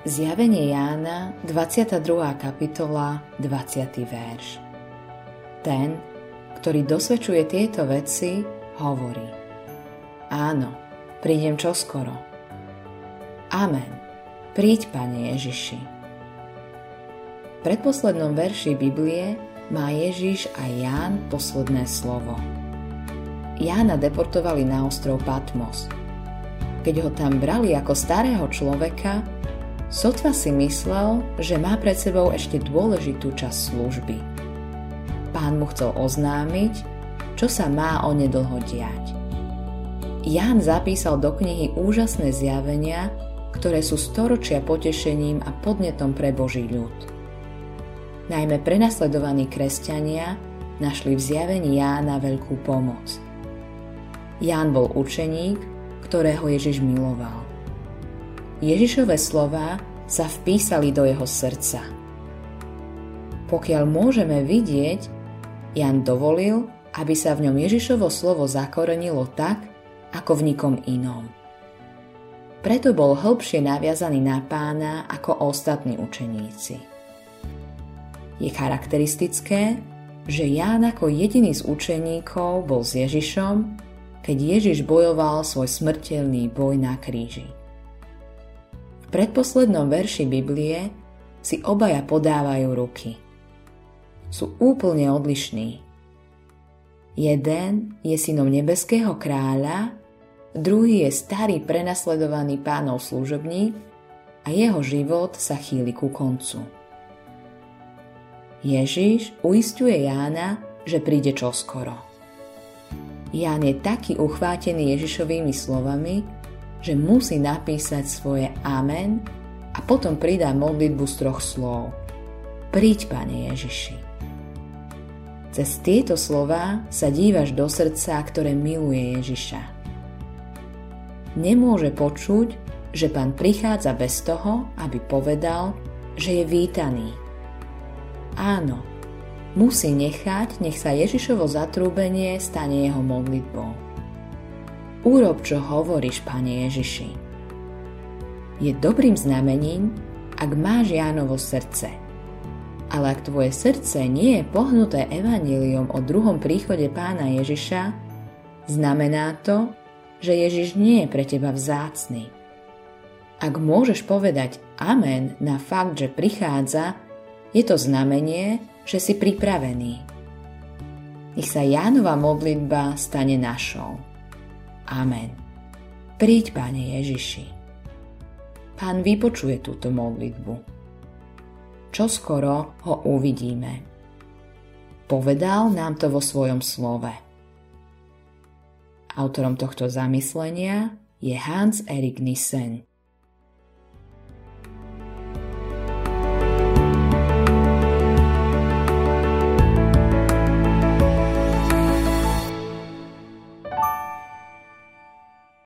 Zjavenie Jána, 22. kapitola, 20. verš. Ten, ktorý dosvedčuje tieto veci, hovorí Áno, prídem čoskoro. Amen. Príď, Pane Ježiši. V predposlednom verši Biblie má Ježiš a Ján posledné slovo. Jána deportovali na ostrov Patmos. Keď ho tam brali ako starého človeka, Sotva si myslel, že má pred sebou ešte dôležitú časť služby. Pán mu chcel oznámiť, čo sa má o nedlho diať. Ján zapísal do knihy úžasné zjavenia, ktoré sú storočia potešením a podnetom pre Boží ľud. Najmä prenasledovaní kresťania našli v zjavení Jána veľkú pomoc. Ján bol učeník, ktorého Ježiš miloval. Ježišové slova sa vpísali do jeho srdca. Pokiaľ môžeme vidieť, Jan dovolil, aby sa v ňom Ježišovo slovo zakorenilo tak, ako v nikom inom. Preto bol hĺbšie naviazaný na pána ako ostatní učeníci. Je charakteristické, že Ján ako jediný z učeníkov bol s Ježišom, keď Ježiš bojoval svoj smrteľný boj na kríži predposlednom verši Biblie si obaja podávajú ruky. Sú úplne odlišní. Jeden je synom nebeského kráľa, druhý je starý prenasledovaný pánov služobník a jeho život sa chýli ku koncu. Ježiš uistuje Jána, že príde čoskoro. Ján je taký uchvátený Ježišovými slovami, že musí napísať svoje amen a potom pridá modlitbu z troch slov. Príď, Pane Ježiši. Cez tieto slova sa dívaš do srdca, ktoré miluje Ježiša. Nemôže počuť, že pán prichádza bez toho, aby povedal, že je vítaný. Áno, musí nechať, nech sa Ježišovo zatrúbenie stane jeho modlitbou. Urob, čo hovoríš, Pane Ježiši. Je dobrým znamením, ak máš Jánovo srdce. Ale ak tvoje srdce nie je pohnuté evaníliom o druhom príchode pána Ježiša, znamená to, že Ježiš nie je pre teba vzácný. Ak môžeš povedať amen na fakt, že prichádza, je to znamenie, že si pripravený. Nech sa Jánova modlitba stane našou. Amen. Príď, Pane Ježiši. Pán vypočuje túto modlitbu. Čo skoro ho uvidíme. Povedal nám to vo svojom slove. Autorom tohto zamyslenia je Hans Erik Nissen.